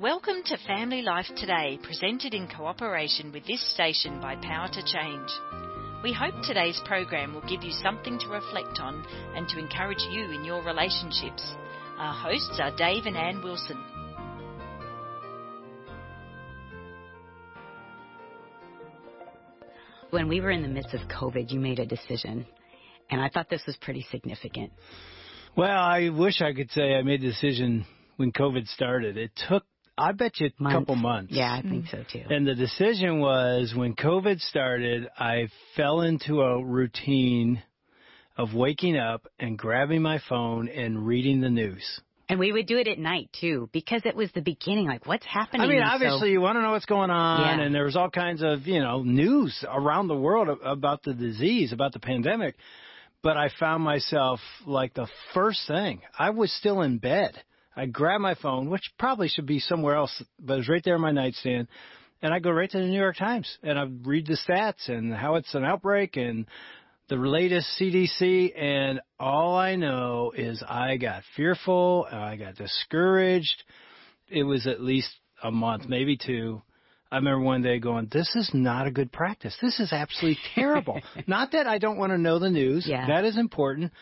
Welcome to Family Life Today, presented in cooperation with this station by Power to Change. We hope today's program will give you something to reflect on and to encourage you in your relationships. Our hosts are Dave and Ann Wilson. When we were in the midst of COVID, you made a decision, and I thought this was pretty significant. Well, I wish I could say I made the decision when COVID started. It took, I bet you, a Months. couple months. Yeah, I think mm. so too. And the decision was when COVID started, I fell into a routine of waking up and grabbing my phone and reading the news. And we would do it at night too, because it was the beginning. Like, what's happening? I mean, So- obviously, you want to know what's going on, Yeah. and there was all kinds of you know news around the world about the disease, about the pandemic. But I found myself like the first thing. I was still in bed. I grabbed my phone, which probably should be somewhere else, but it was right there on my nightstand. And I go right to the New York Times and I read the stats and how it's an outbreak and the latest CDC. And all I know is I got fearful. I got discouraged. It was at least a month, maybe two. I remember one day going, "This is not a good practice. This is absolutely terrible." not that I don't want to know the news. Yeah. That is important.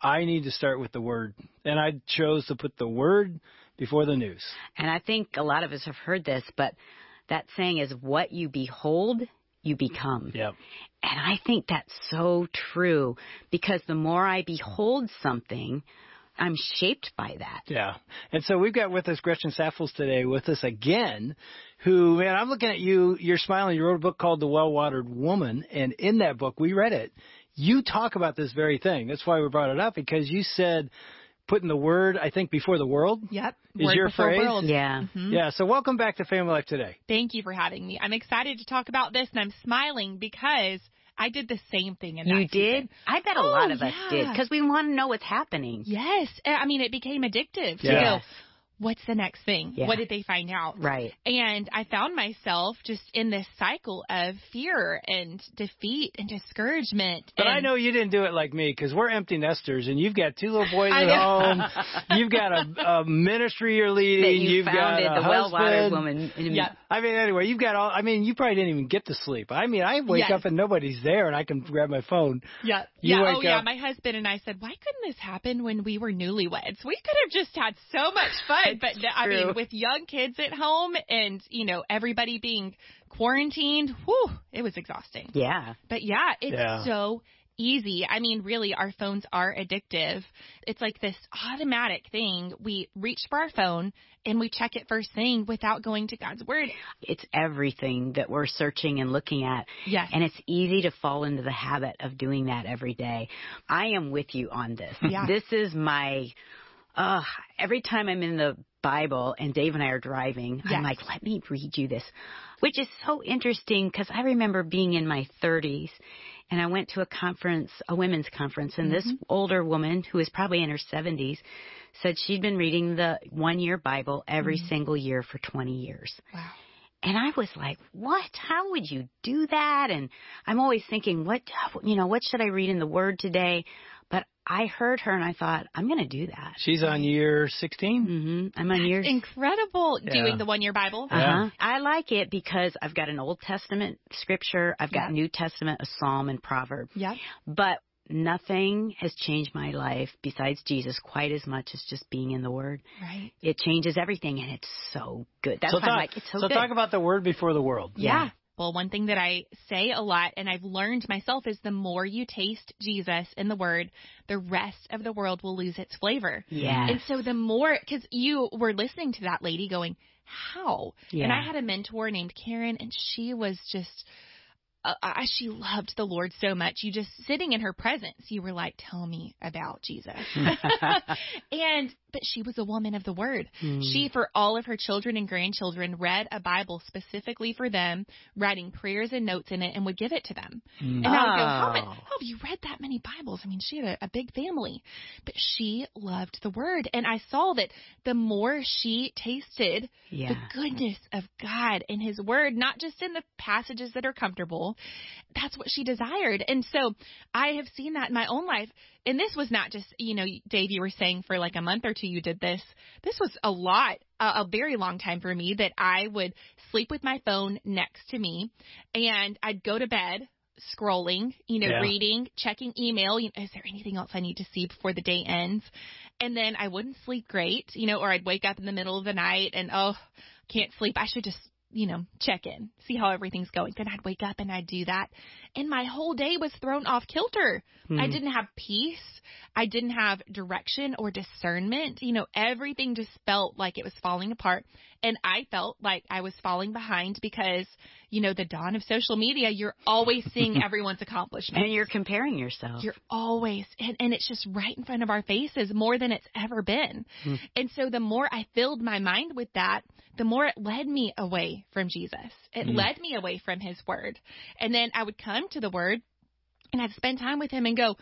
I need to start with the word, and I chose to put the word before the news. And I think a lot of us have heard this, but that saying is what you behold, you become. Yep. And I think that's so true because the more I behold something, I'm shaped by that. Yeah. And so we've got with us Gretchen Saffles today with us again, who, man, I'm looking at you, you're smiling. You wrote a book called The Well Watered Woman. And in that book, we read it. You talk about this very thing. That's why we brought it up because you said putting the word, I think, before the world. Yep. Is Word your before phrase? world. Yeah. Mhm. Yeah. So welcome back to Family Life Today. Thank you for having me. I'm excited to talk about this, and I'm smiling because I did the same thing in You that did? season. I bet a Oh, lot of us did because we want to know what's happening. Yes. I mean, it became addictive to Yeah. go, what's the next thing? Yeah. What did they find out? Right. And I found myself just in this cycle of fear and defeat and discouragement. But I know you didn't do it like me because we're empty nesters and you've got two little boys at home. You've got a, a ministry you're leading. That you you've founded got a the well-watered woman. Yeah. I mean, anyway, you've got all. I mean, you probably didn't even get to sleep. I mean, I wake Yes. up and nobody's there, and I can grab my phone. Yeah. You yeah. wake Oh, yeah. My husband and I said, why couldn't this happen when we were newlyweds? We could have just had so much fun. But no, I mean, with young kids at home and, you know, everybody being quarantined, whew, it was exhausting. Yeah. But yeah, it's Yeah. so easy. I mean, really, our phones are addictive. It's like this automatic thing. We reach for our phone and we check it first thing without going to God's word. It's everything that we're searching and looking at. Yes. And it's easy to fall into the habit of doing that every day. I am with you on this. Yeah. This is my, uh, every time I'm in the Bible and Dave and I are driving, Yes. I'm like, let me read you this, which is so interesting because I remember being in my 30s and I went to a conference, a women's conference, and this older woman who is probably in her 70s said she'd been reading the one year Bible every single year for 20 years. Wow. And I was like, what? How would you do that? And I'm always thinking, what, you know, what should I read in the Word today? But I heard her and I thought, I'm going to do that. She's on year 16. hmm I'm on yours. Incredible Yeah. doing the one year Bible. Uh Yeah. I like it because I've got an Old Testament scripture, I've got Yeah. New Testament, a Psalm, and Proverb. Yep. But nothing has changed my life besides Jesus quite as much as just being in the Word. Right. It changes everything, and it's so good. That's so why talk, I'm like, it's so, so good. talk about the word before the world. Yeah. Well, one thing that I say a lot and I've learned myself is the more you taste Jesus in the Word, the rest of the world will lose its flavor. Yeah. And so the more, because you were listening to that lady going, how? Yeah. And I had a mentor named Karen and she was just, uh, she loved the Lord so much. You just sitting in her presence, you were like, tell me about Jesus. and, but she was a woman of the Word. Hmm. She, for all of her children and grandchildren, read a Bible specifically for them, writing prayers and notes in it, and would give it to them. And I would go, how, many, Oh. how have you read that many Bibles? I mean, she had a, a big family, but she loved the Word. And I saw that the more she tasted Yeah. the goodness of God and His Word, not just in the passages that are comfortable, that's what she desired. And so I have seen that in my own life. and this was not just, you know, Dave, you were saying for like a month or two you did this. This was a lot, a, a very long time for me that I would sleep with my phone next to me and I'd go to bed scrolling, you know, Yeah. reading, checking email. You know, is there anything else I need to see before the day ends? And then I wouldn't sleep great, you know, or I'd wake up in the middle of the night and, oh, can't sleep. I should just, you know, check in, see how everything's going. Then I'd wake up and I'd do that. And my whole day was thrown off kilter. I hmm. didn't have peace. I didn't have direction or discernment. You know, everything just felt like it was falling apart. And I felt like I was falling behind because, you know, the dawn of social media, you're always seeing everyone's accomplishments. And you're comparing yourself. You're always, and, and it's just right in front of our faces more than it's ever been. Hmm. And so the more I filled my mind with that, the more it led me away from Jesus. It hmm. led me away from his word. And then I would come to the word and I'd spend time with him and go,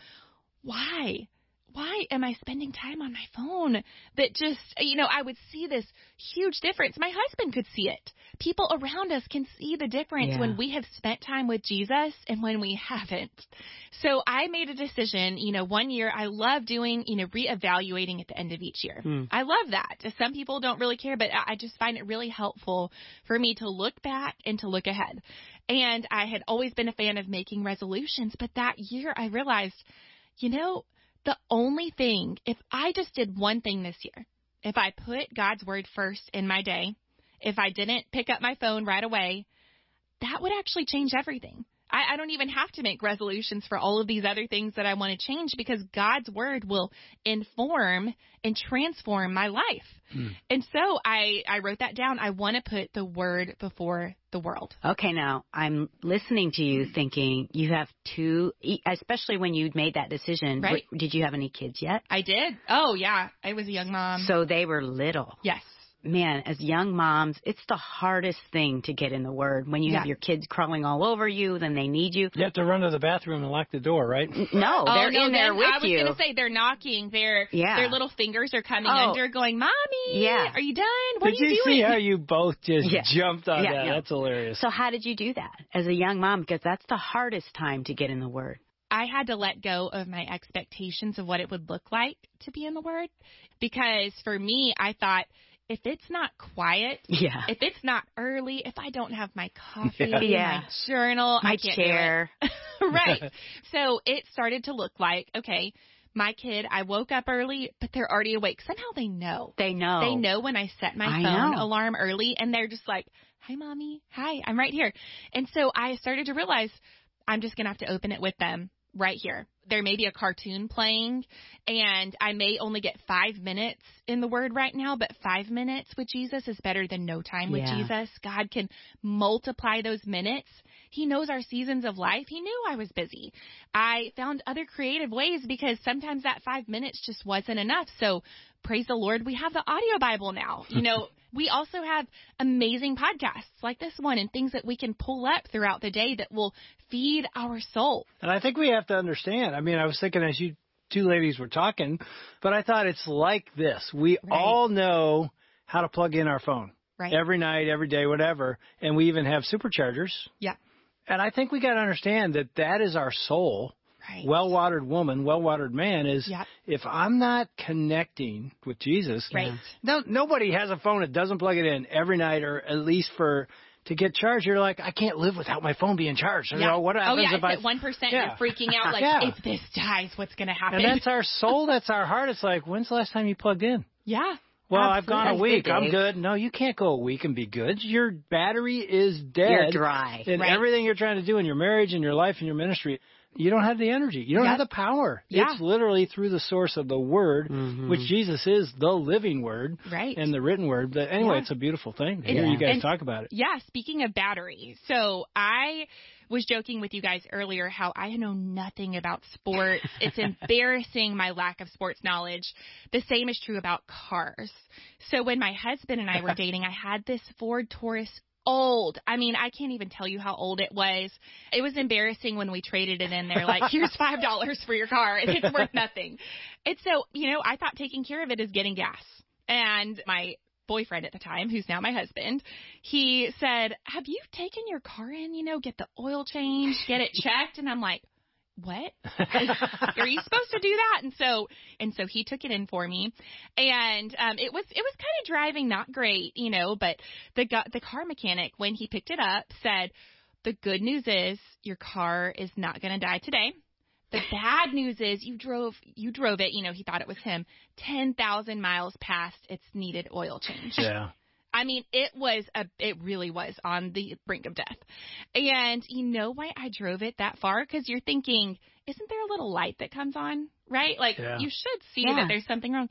why? Why am I spending time on my phone? That just, you know, I would see this huge difference. My husband could see it. People around us can see the difference Yeah. when we have spent time with Jesus and when we haven't. So I made a decision, you know, one year I love doing, you know, reevaluating at the end of each year. Hmm. I love that. Some people don't really care, but I just find it really helpful for me to look back and to look ahead. And I had always been a fan of making resolutions, but that year I realized, you know, the only thing, if I just did one thing this year, if I put God's word first in my day, if I didn't pick up my phone right away, that would actually change everything. I, I don't even have to make resolutions for all of these other things that I want to change because God's word will inform and transform my life. Hmm. And so I, I wrote that down. I want to put the word before the world. Okay, now I'm listening to you thinking you have two, e- especially when you made that decision. Right. Did you have any kids yet? I did. Oh, yeah. I was a young mom. So they were little. yes. Man, as young moms, it's the hardest thing to get in the word when you have your kids crawling all over you, then they need you. You have to run to the bathroom and lock the door, right? No, Oh, they're no, in there then with I was gonna say they're knocking. Their Yeah. their little fingers are coming Oh. under, going, "Mommy, Yeah. are you done? What Did are you, you doing?" see how you both just Yeah. jumped on Yeah, that? yeah. That's hilarious. So how did you do that as a young mom? Because that's the hardest time to get in the word. I had to let go of my expectations of what it would look like to be in the Word, because for me, I thought if it's not quiet, Yeah. if it's not early, if I don't have my coffee, Yeah. my journal, My I can't do it. chair. right. So it started to look like, okay, my kid, I woke up early, but they're already awake. Somehow they know. They know. They know when I set my I phone know. alarm early and they're just like, hi, mommy. Hi, I'm right here. And so I started to realize I'm just going to have to open it with them right here. There may be a cartoon playing and I may only get five minutes in the word right now, but five minutes with Jesus is better than no time with Yeah. Jesus. God can multiply those minutes. He knows our seasons of life. He knew I was busy. I found other creative ways because sometimes that five minutes just wasn't enough. So praise the Lord, we have the audio Bible now. You know, we also have amazing podcasts like this one and things that we can pull up throughout the day that will feed our soul. And I think we have to understand. I mean, I was thinking as you two ladies were talking, but I thought it's like this. We Right. all know how to plug in our phone Right. every night, every day, whatever, and we even have superchargers. Yeah. And I think we got to understand that that is our soul. Right. Well-watered woman, well-watered man is Yep. if I'm not connecting with Jesus, Right. no, nobody has a phone that doesn't plug it in every night or at least for to get charged. You're like, I can't live without my phone being charged. You know, what oh happens yeah, if I it's at one percent. Yeah. You're freaking out like Yeah. if this dies, what's going to happen? And that's our soul. That's our heart. It's like, when's the last time you plugged in? yeah, Well, I've gone a week. I'm good. No, you can't go a week and be good. Your battery is dead. You're dry. In Right. everything you're trying to do in your marriage and your life and your ministry, you don't have the energy. You don't Yep. have the power. Yeah. It's literally through the source of the Word, Mhm. which Jesus is the living Word right. and the written Word. But anyway, Yeah. it's a beautiful thing to hear is. you guys And- talk about it. Yeah, speaking of battery, so I was joking with you guys earlier how I know nothing about sports. it's embarrassing my lack of sports knowledge. The same is true about cars. So when my husband and I were dating, I had this Ford Taurus old. I mean, I can't even tell you how old it was. It was embarrassing when we traded it in They're like, here's $5 for your car and it's worth nothing. And so, you know, I thought taking care of it is getting gas. And my boyfriend at the time, who's now my husband, he said, Have you taken your car in, you know, get the oil changed, get it checked? And I'm like, what? Are you supposed to do that? And so, and so he took it in for me, and um, it was it was kind of driving not great, you know. But the the car mechanic when he picked it up said, the good news is your car is not going to die today. The bad news is you drove you drove it, you know, he thought it was him, 10,000 miles past its needed oil change. Yeah. I mean, it was a, it really was on the brink of death. And you know why I drove it that far? Because you're thinking, isn't there a little light that comes on, right? Like Yeah. you should see Yeah. that there's something wrong.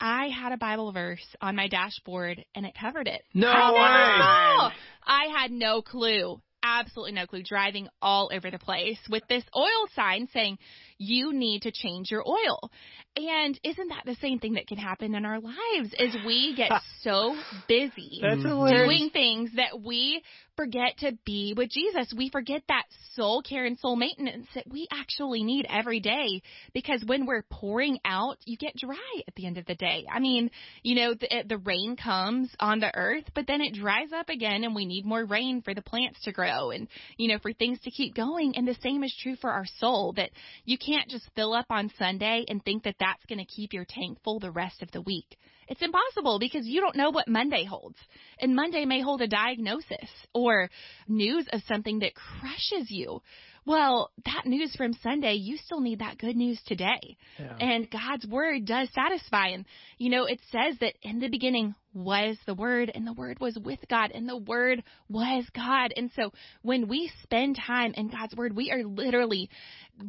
I had a Bible verse on my dashboard and it covered it. No I way. never saw. I had no clue. Absolutely no clue. Driving all over the place with this oil sign saying, you need to change your oil. And isn't that the same thing that can happen in our lives is we get so busy mm-hmm. doing things that we forget to be with Jesus. We forget that soul care and soul maintenance that we actually need every day because when we're pouring out, you get dry at the end of the day. I mean, you know, the, the rain comes on the earth, but then it dries up again and we need more rain for the plants to grow and, you know, for things to keep going. And the same is true for our soul that you can't just fill up on Sunday and think that that's going to keep your tank full the rest of the week. It's impossible because you don't know what Monday holds. And Monday may hold a diagnosis or news of something that crushes you. Well, that news from Sunday, you still need that good news today. Yeah. And God's word does satisfy. And, you know, it says that in the beginning was the word and the word was with God and the word was God. And so when we spend time in God's word, we are literally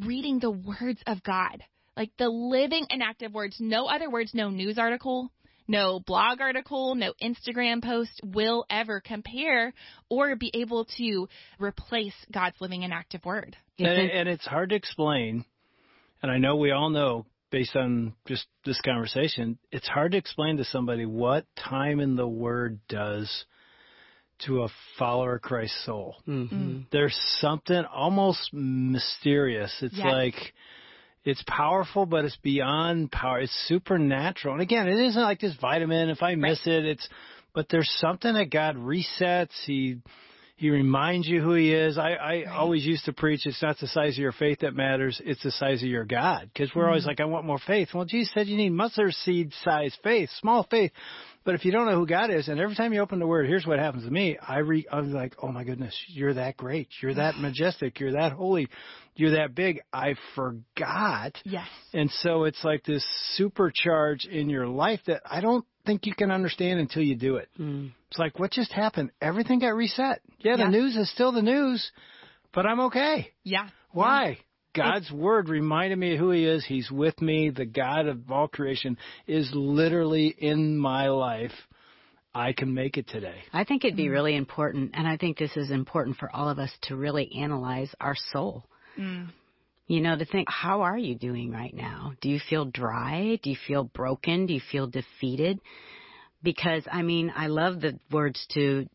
reading the words of God, like the living and active words, no other words, no news article. No blog article, no Instagram post will ever compare or be able to replace God's living and active word. And, and it's hard to explain. And I know we all know, based on just this conversation, it's hard to explain to somebody what time in the Word does to a follower of Christ's soul. Mhm. There's something almost mysterious. It's Yes. like it's powerful, but it's beyond power. It's supernatural. And again, it isn't like this vitamin. If I miss it, it's. But there's something that God resets. He he reminds you who he is. I, I always used to preach, it's not the size of your faith that matters, it's the size of your God. Because we're always mm-hmm. like, I want more faith. Well, Jesus said you need mustard seed size faith, small faith. But if you don't know who God is, and every time you open the Word, here's what happens to me. I re, I'm like, oh my goodness, you're that great, you're that majestic, you're that holy, you're that big. I forgot, Yes. and so it's like this supercharge in your life that I don't think you can understand until you do it. Mm. It's like, what just happened? Everything got reset. Yeah, the news is still the news, but I'm okay. Yeah. Why? God's word reminded me of who He is. He's with me. The God of all creation is literally in my life. I can make it today. I think it'd be really important, and I think this is important for all of us to really analyze our soul. Mm. You know, to think, how are you doing right now? Do you feel dry? Do you feel broken? Do you feel defeated? Because, I mean, I love the words to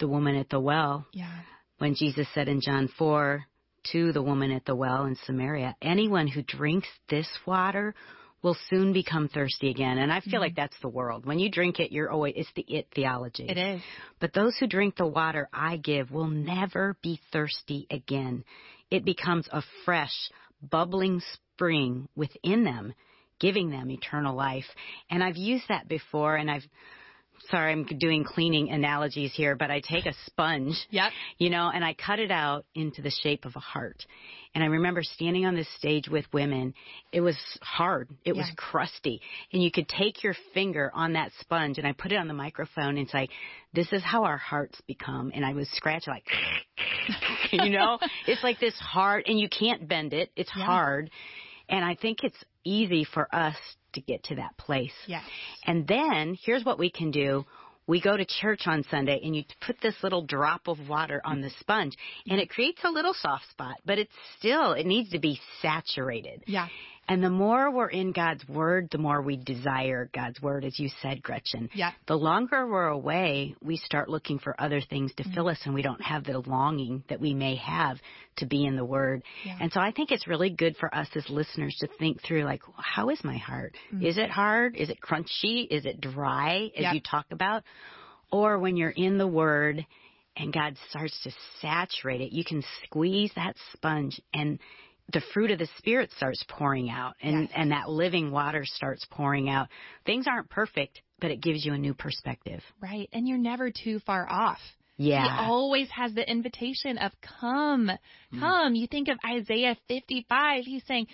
the woman at the well Yeah. when Jesus said in John 4 to the woman at the well in Samaria, anyone who drinks this water will soon become thirsty again. And I feel mm-hmm. like that's the world. When you drink it, you're always, it's the it theology. It is. But those who drink the water I give will never be thirsty again. It becomes a fresh, bubbling spring within them, giving them eternal life. And I've used that before, and I've, sorry, I'm doing cleaning analogies here, but I take a sponge, Yep. you know, and I cut it out into the shape of a heart. And I remember standing on this stage with women. It was hard. It was crusty. And you could take your finger on that sponge and I put it on the microphone and say, this is how our hearts become. And I was scratching like, you know, it's like this hard and you can't bend it. It's Yeah. hard. And I think it's easy for us to get to that place. Yes. And then here's what we can do. We go to church on Sunday and you put this little drop of water on the sponge and it creates a little soft spot, but it's still, it needs to be saturated. Yeah. And the more we're in God's Word, the more we desire God's Word, as you said, Gretchen. Yeah. The longer we're away, we start looking for other things to Mm-hmm. fill us, and we don't have the longing that we may have to be in the Word. Yeah. And so I think it's really good for us as listeners to think through, like, how is my heart? Mm-hmm. Is it hard? Is it crunchy? Is it dry, as Yeah. you talk about? Or when you're in the Word and God starts to saturate it, you can squeeze that sponge and the fruit of the spirit starts pouring out and Yes. and that living water starts pouring out things aren't perfect but it gives you a new perspective Right. And you're never too far off. yeah He always has the invitation of come, Mm. come. You think of Isaiah 55. He's saying,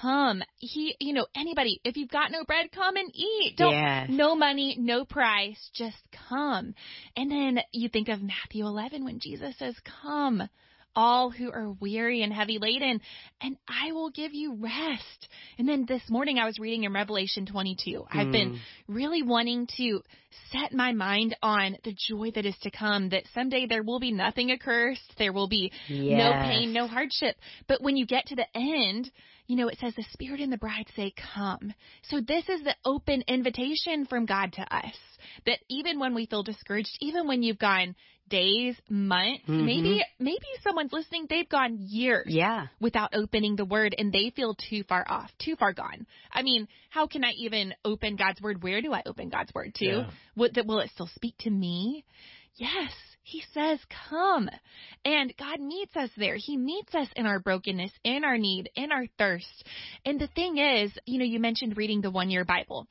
come. He, you know, anybody, if you've got no bread, come and eat. Don't, Yes. no money, no price, just come. And then you think of Matthew 11 when Jesus says, come. All who are weary and heavy laden, and I will give you rest. And then this morning I was reading in Revelation 22. I've been hmm. really wanting to set my mind on the joy that is to come, that someday there will be nothing accursed, there will be no pain, no hardship. But when you get to the end, you know, it says the Spirit and the bride say, Come. So this is the open invitation from God to us that even when we feel discouraged, even when you've gone days, months, Mhm. maybe, maybe someone's listening, they've gone years yeah without opening the word and they feel too far off, too far gone. I mean, how can I even open God's word? Where do I open God's word to? Yeah. That will it still speak to me? Yes, he says come. And God meets us there. He meets us in our brokenness, in our need, in our thirst. And the thing is, you know, you mentioned reading the one year Bible.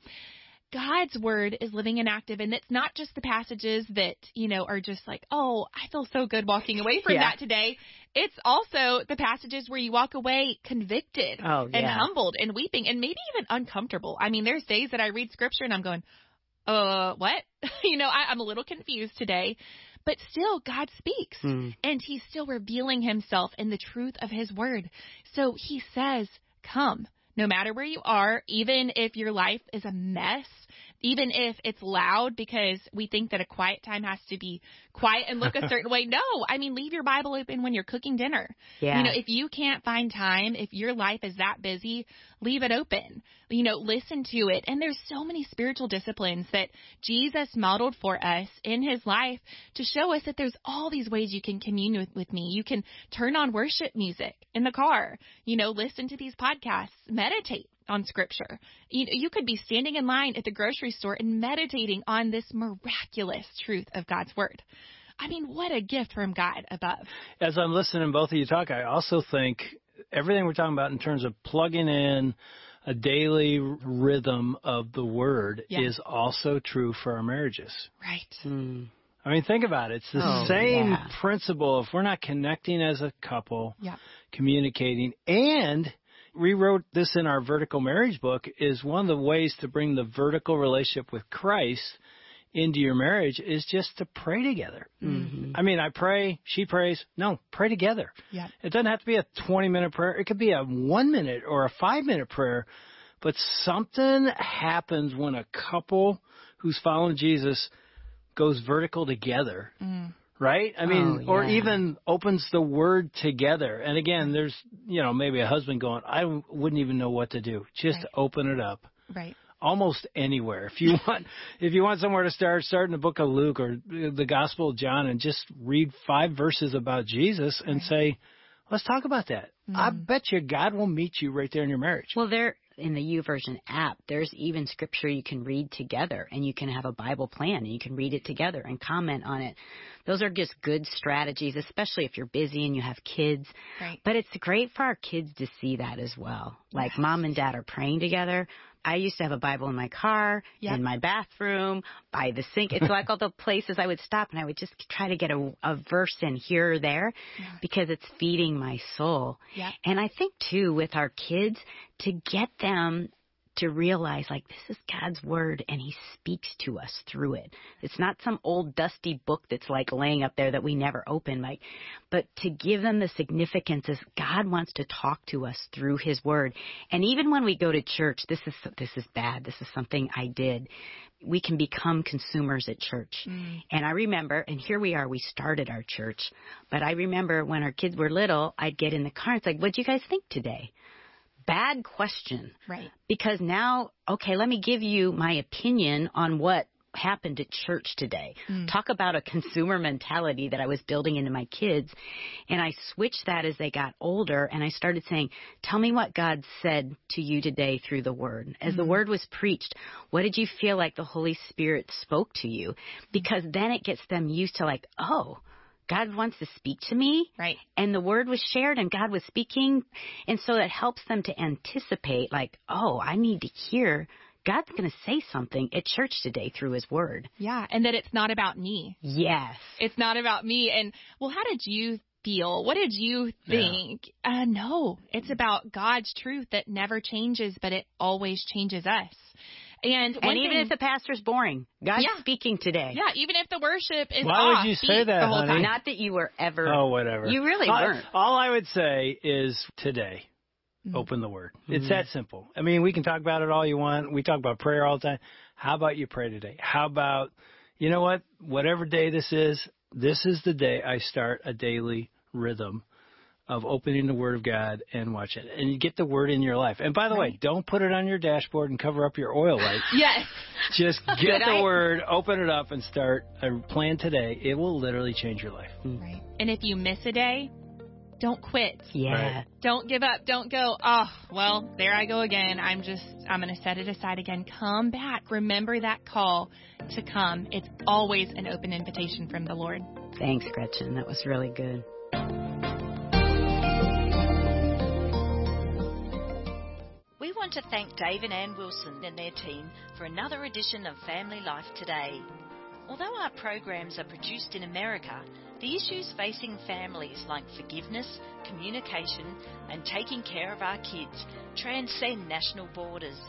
God's word is living and active, and it's not just the passages that, you know, are just like, oh, I feel so good walking away from Yeah. that today. It's also the passages where you walk away convicted Oh, and humbled and weeping and maybe even uncomfortable. I mean, there's days that I read scripture and I'm going, uh, what? you know, I, I'm a little confused today, but still God speaks Mm. and he's still revealing himself in the truth of his word. So he says, come, no matter where you are, even if your life is a mess, even if it's loud because we think that a quiet time has to be quiet and look a certain way. No, I mean, leave your Bible open when you're cooking dinner. yeah You know, if you can't find time, if your life is that busy, leave it open. You know, listen to it. And there's so many spiritual disciplines that Jesus modeled for us in his life to show us that there's all these ways you can commune with, with me. You can turn on worship music in the car, you know, listen to these podcasts, meditate on scripture. You, you could be standing in line at the grocery store and meditating on this miraculous truth of God's word. I mean, what a gift from God above. As I'm listening to both of you talk, I also think everything we're talking about in terms of plugging in a daily rhythm of the word Yeah. is also true for our marriages. Right. Mm. I mean, think about it. It's the Oh, same yeah. principle. If we're not connecting as a couple, Yeah. communicating, and we wrote this in our vertical marriage book, is one of the ways to bring the vertical relationship with Christ into your marriage is just to pray together. Mhm. I mean, I pray, she prays. No, pray together. Yeah. It doesn't have to be a 20 minute prayer. It could be a one minute or a five minute prayer. But something happens when a couple who's following Jesus goes vertical together, Mm. Right? I mean, Oh, or even opens the word together. And again, there's, you know, maybe a husband going, I wouldn't even know what to do. Just Right. open it up Right. almost anywhere. If you want, if you want somewhere to start, start in the book of Luke or the Gospel of John, and just read five verses about Jesus and say, "Let's talk about that." I Mm. bet you God will meet you right there in your marriage. Well, there in the YouVersion app, there's even scripture you can read together, and you can have a Bible plan, and you can read it together and comment on it. Those are just good strategies, especially if you're busy and you have kids. Right. But it's great for our kids to see that as well. Like mom and dad are praying together. I used to have a Bible in my car, Yep. in my bathroom, by the sink. It's like all the places I would stop and I would just try to get a, a verse in here or there Yeah. because it's feeding my soul. Yeah. And I think too with our kids to get them to realize like this is God's word and he speaks to us through it. It's not some old dusty book that's like laying up there that we never open like but to give them the significance is God wants to talk to us through his word. And even when we go to church, this is this is bad. This is something I did. We can become consumers at church. Mm. And I remember, and here we are, we started our church, but I remember when our kids were little, I'd get in the car, it's like, what do you guys think today? Bad question. Right. Because now, okay, let me give you my opinion on what happened at church today. Mm. Talk about a consumer mentality that I was building into my kids. And I switched that as they got older and I started saying, tell me what God said to you today through the word. As the word was preached, what did you feel like the Holy Spirit spoke to you? Because then it gets them used to like, oh, God wants to speak to me. Right. And the word was shared and God was speaking. And so it helps them to anticipate, like, oh, I need to hear God's going to say something at church today through his word. Yeah. And that it's not about me. Yes. It's not about me. And well, how did you feel? What did you think? Uh, no, it's about God's truth that never changes, but it always changes us. And, And even thing, if the pastor's boring, God's Yeah. speaking today. yeah, even if the worship is Why off would you say that, the whole honey? time. Not that you were ever. Oh, whatever. You really all, weren't. All I would say is today, Mhm. open the Word. It's that simple. I mean, we can talk about it all you want. We talk about prayer all the time. How about you pray today? How about, you know what? Whatever day this is, this is the day I start a daily rhythm of opening the Word of God and watch it. And you get the Word in your life. And by the way, don't put it on your dashboard and cover up your oil light. Yes. Just get the idea. Word, open it up, and start a plan today. It will literally change your life. Hmm. Right. And if you miss a day, don't quit. Yeah. Right. Don't give up. Don't go, oh, well, there I go again. I'm just, I'm going to set it aside again. Come back. Remember that call to come. It's always an open invitation from the Lord. Thanks, Gretchen. That was really good. To thank Dave and Ann Wilson and their team for another edition of Family Life Today. Although our programs are produced in America, the issues facing families like forgiveness, communication, and taking care of our kids transcend national borders.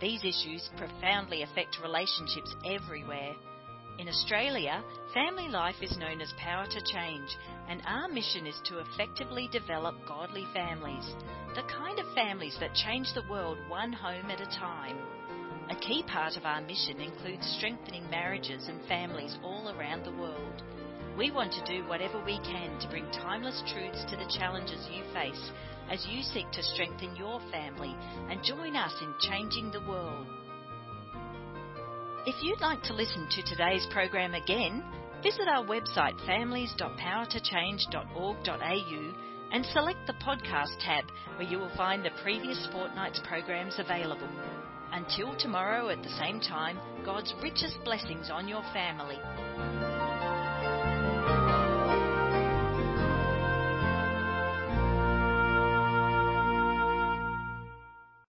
These issues profoundly affect relationships everywhere. In Australia, family life is known as Power to Change, and our mission is to effectively develop godly families, the kind of families that change the world one home at a time. A key part of our mission includes strengthening marriages and families all around the world. We want to do whatever we can to bring timeless truths to the challenges you face as you seek to strengthen your family and join us in changing the world. If you'd like to listen to today's program again, visit our website families.powertochange.org.au and select the podcast tab where you will find the previous fortnight's programs available. Until tomorrow at the same time, God's richest blessings on your family.